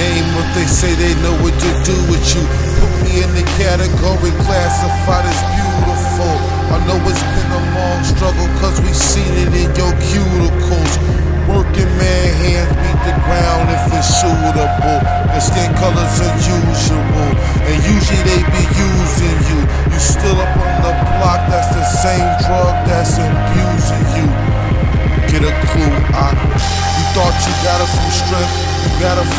game if they say they know what to do with you. Put me in the category classified as beautiful. I know it's been a long struggle, cause we seen it in your cuticles. Working man hands beat the ground if it's suitable. The skin color's unusual, and usually they be using you. You still up on the block, that's the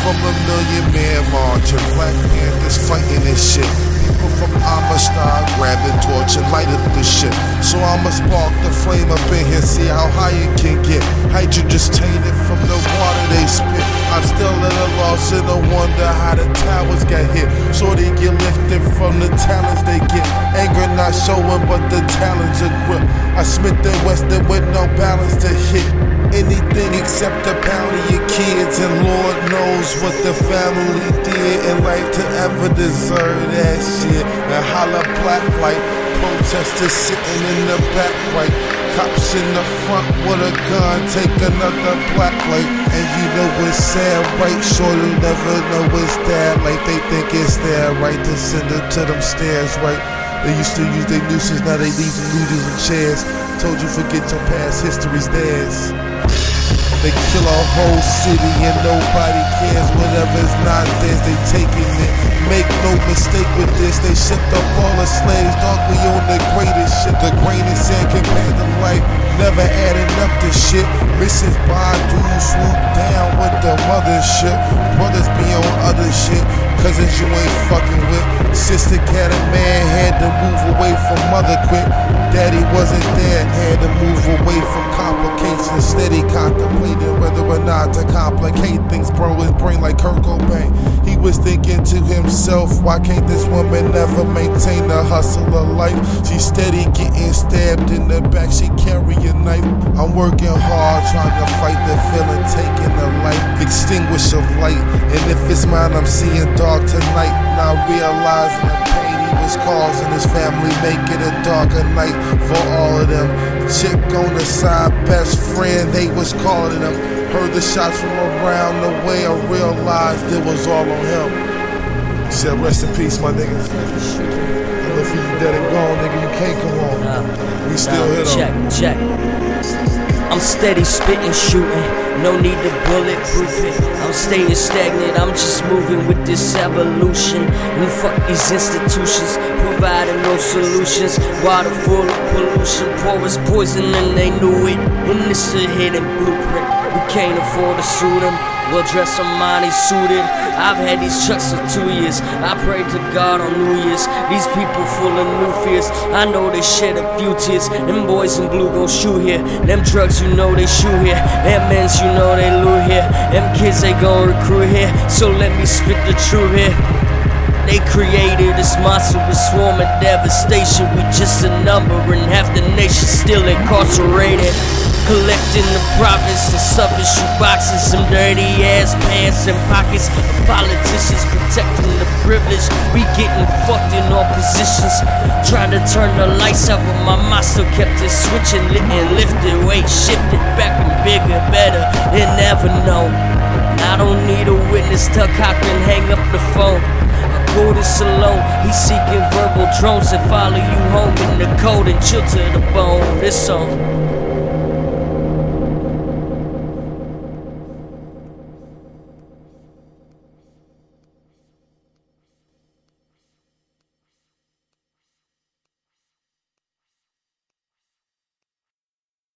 from a million man marching. Black Panthers fighting this shit. People from Amistad grab the torch and light up the shit. So I'ma spark the flame up in here, see how high it can get. Hydrogen's tainted from the water they spit. I'm still at a loss and I wonder how the towers got hit. So they get lifted from the talents they get. Anger not showing, but the talents are grip. I Smith and Wesson with no balance to hit anything except a pound kids. And Lord knows what the family did in life to ever deserve that shit. And holla black light, protesters sitting in the back right. Cops in the front with a gun, take another black light. And you know it's sad, right? Sure you never know it's that. Like they think it's there, right? To send them to them stairs, right? They used to use their nooses, now they leaving looters and chairs. Told you forget your past history's theirs. They kill a whole city and nobody cares. Whatever's not theirs, they taking it. Make no mistake with this, they shipped up all the slaves. Dog, we on the greatest shit. The grain of sand compared to life. Never adding up the shit. Mrs. Badu swoop down with the mothership. Brothers be on other shit. Cousins you ain't fucking with. Sister cat a man had to move away from mother quick. Daddy wasn't there, had to move away. Or not to complicate things. Bro, his brain like Kurt Cobain. He was thinking to himself, why can't this woman never maintain the hustle of life? She's steady getting stabbed in the back, she carry a knife. I'm working hard, trying to fight the feeling, taking the light, extinguish of light. And if it's mine, I'm seeing dark tonight. Now realizing the pain he was causing his family, making a darker night for all of them. Chick on the side, best friend, they was calling him. Heard the shots from around the way, I realized it was all on him. He said, rest in peace, my nigga. I know for you dead and gone, nigga, you can't come on. Nah, We still nah, hit him. check, check. I'm steady spitting, shooting. No need to bulletproof it. I'm staying stagnant. I'm just moving with this evolution. And fuck these institutions, providing no solutions. Water full of pollution, porous poison, and they knew it. And this a hidden blueprint. Can't afford to sue them. Well dressed Armani suited. I've had these trucks for two years. I prayed to God on New Year's. These people full of new fears. I know they shed a few tears. Them boys in blue gon' shoot here. Them drugs, you know they shoot here. Them men's, you know they loot here. Them kids, they gon' recruit here. So let me spit the truth here. They created this monstrous swarm of devastation. We just a number, and half the nation still incarcerated. Collecting the profits and stuffing shoe boxes, some dirty ass pants and pockets. The politicians protecting the privilege. We getting fucked in all positions. Trying to turn the lights out, but my mind still kept it switching, lit and lifted, weight shifted back and bigger, better. They never know. I don't need a witness. Hawk and hang up the phone. I go this alone. He's seeking verbal drones that follow you home in the cold and chill to the bone. This song.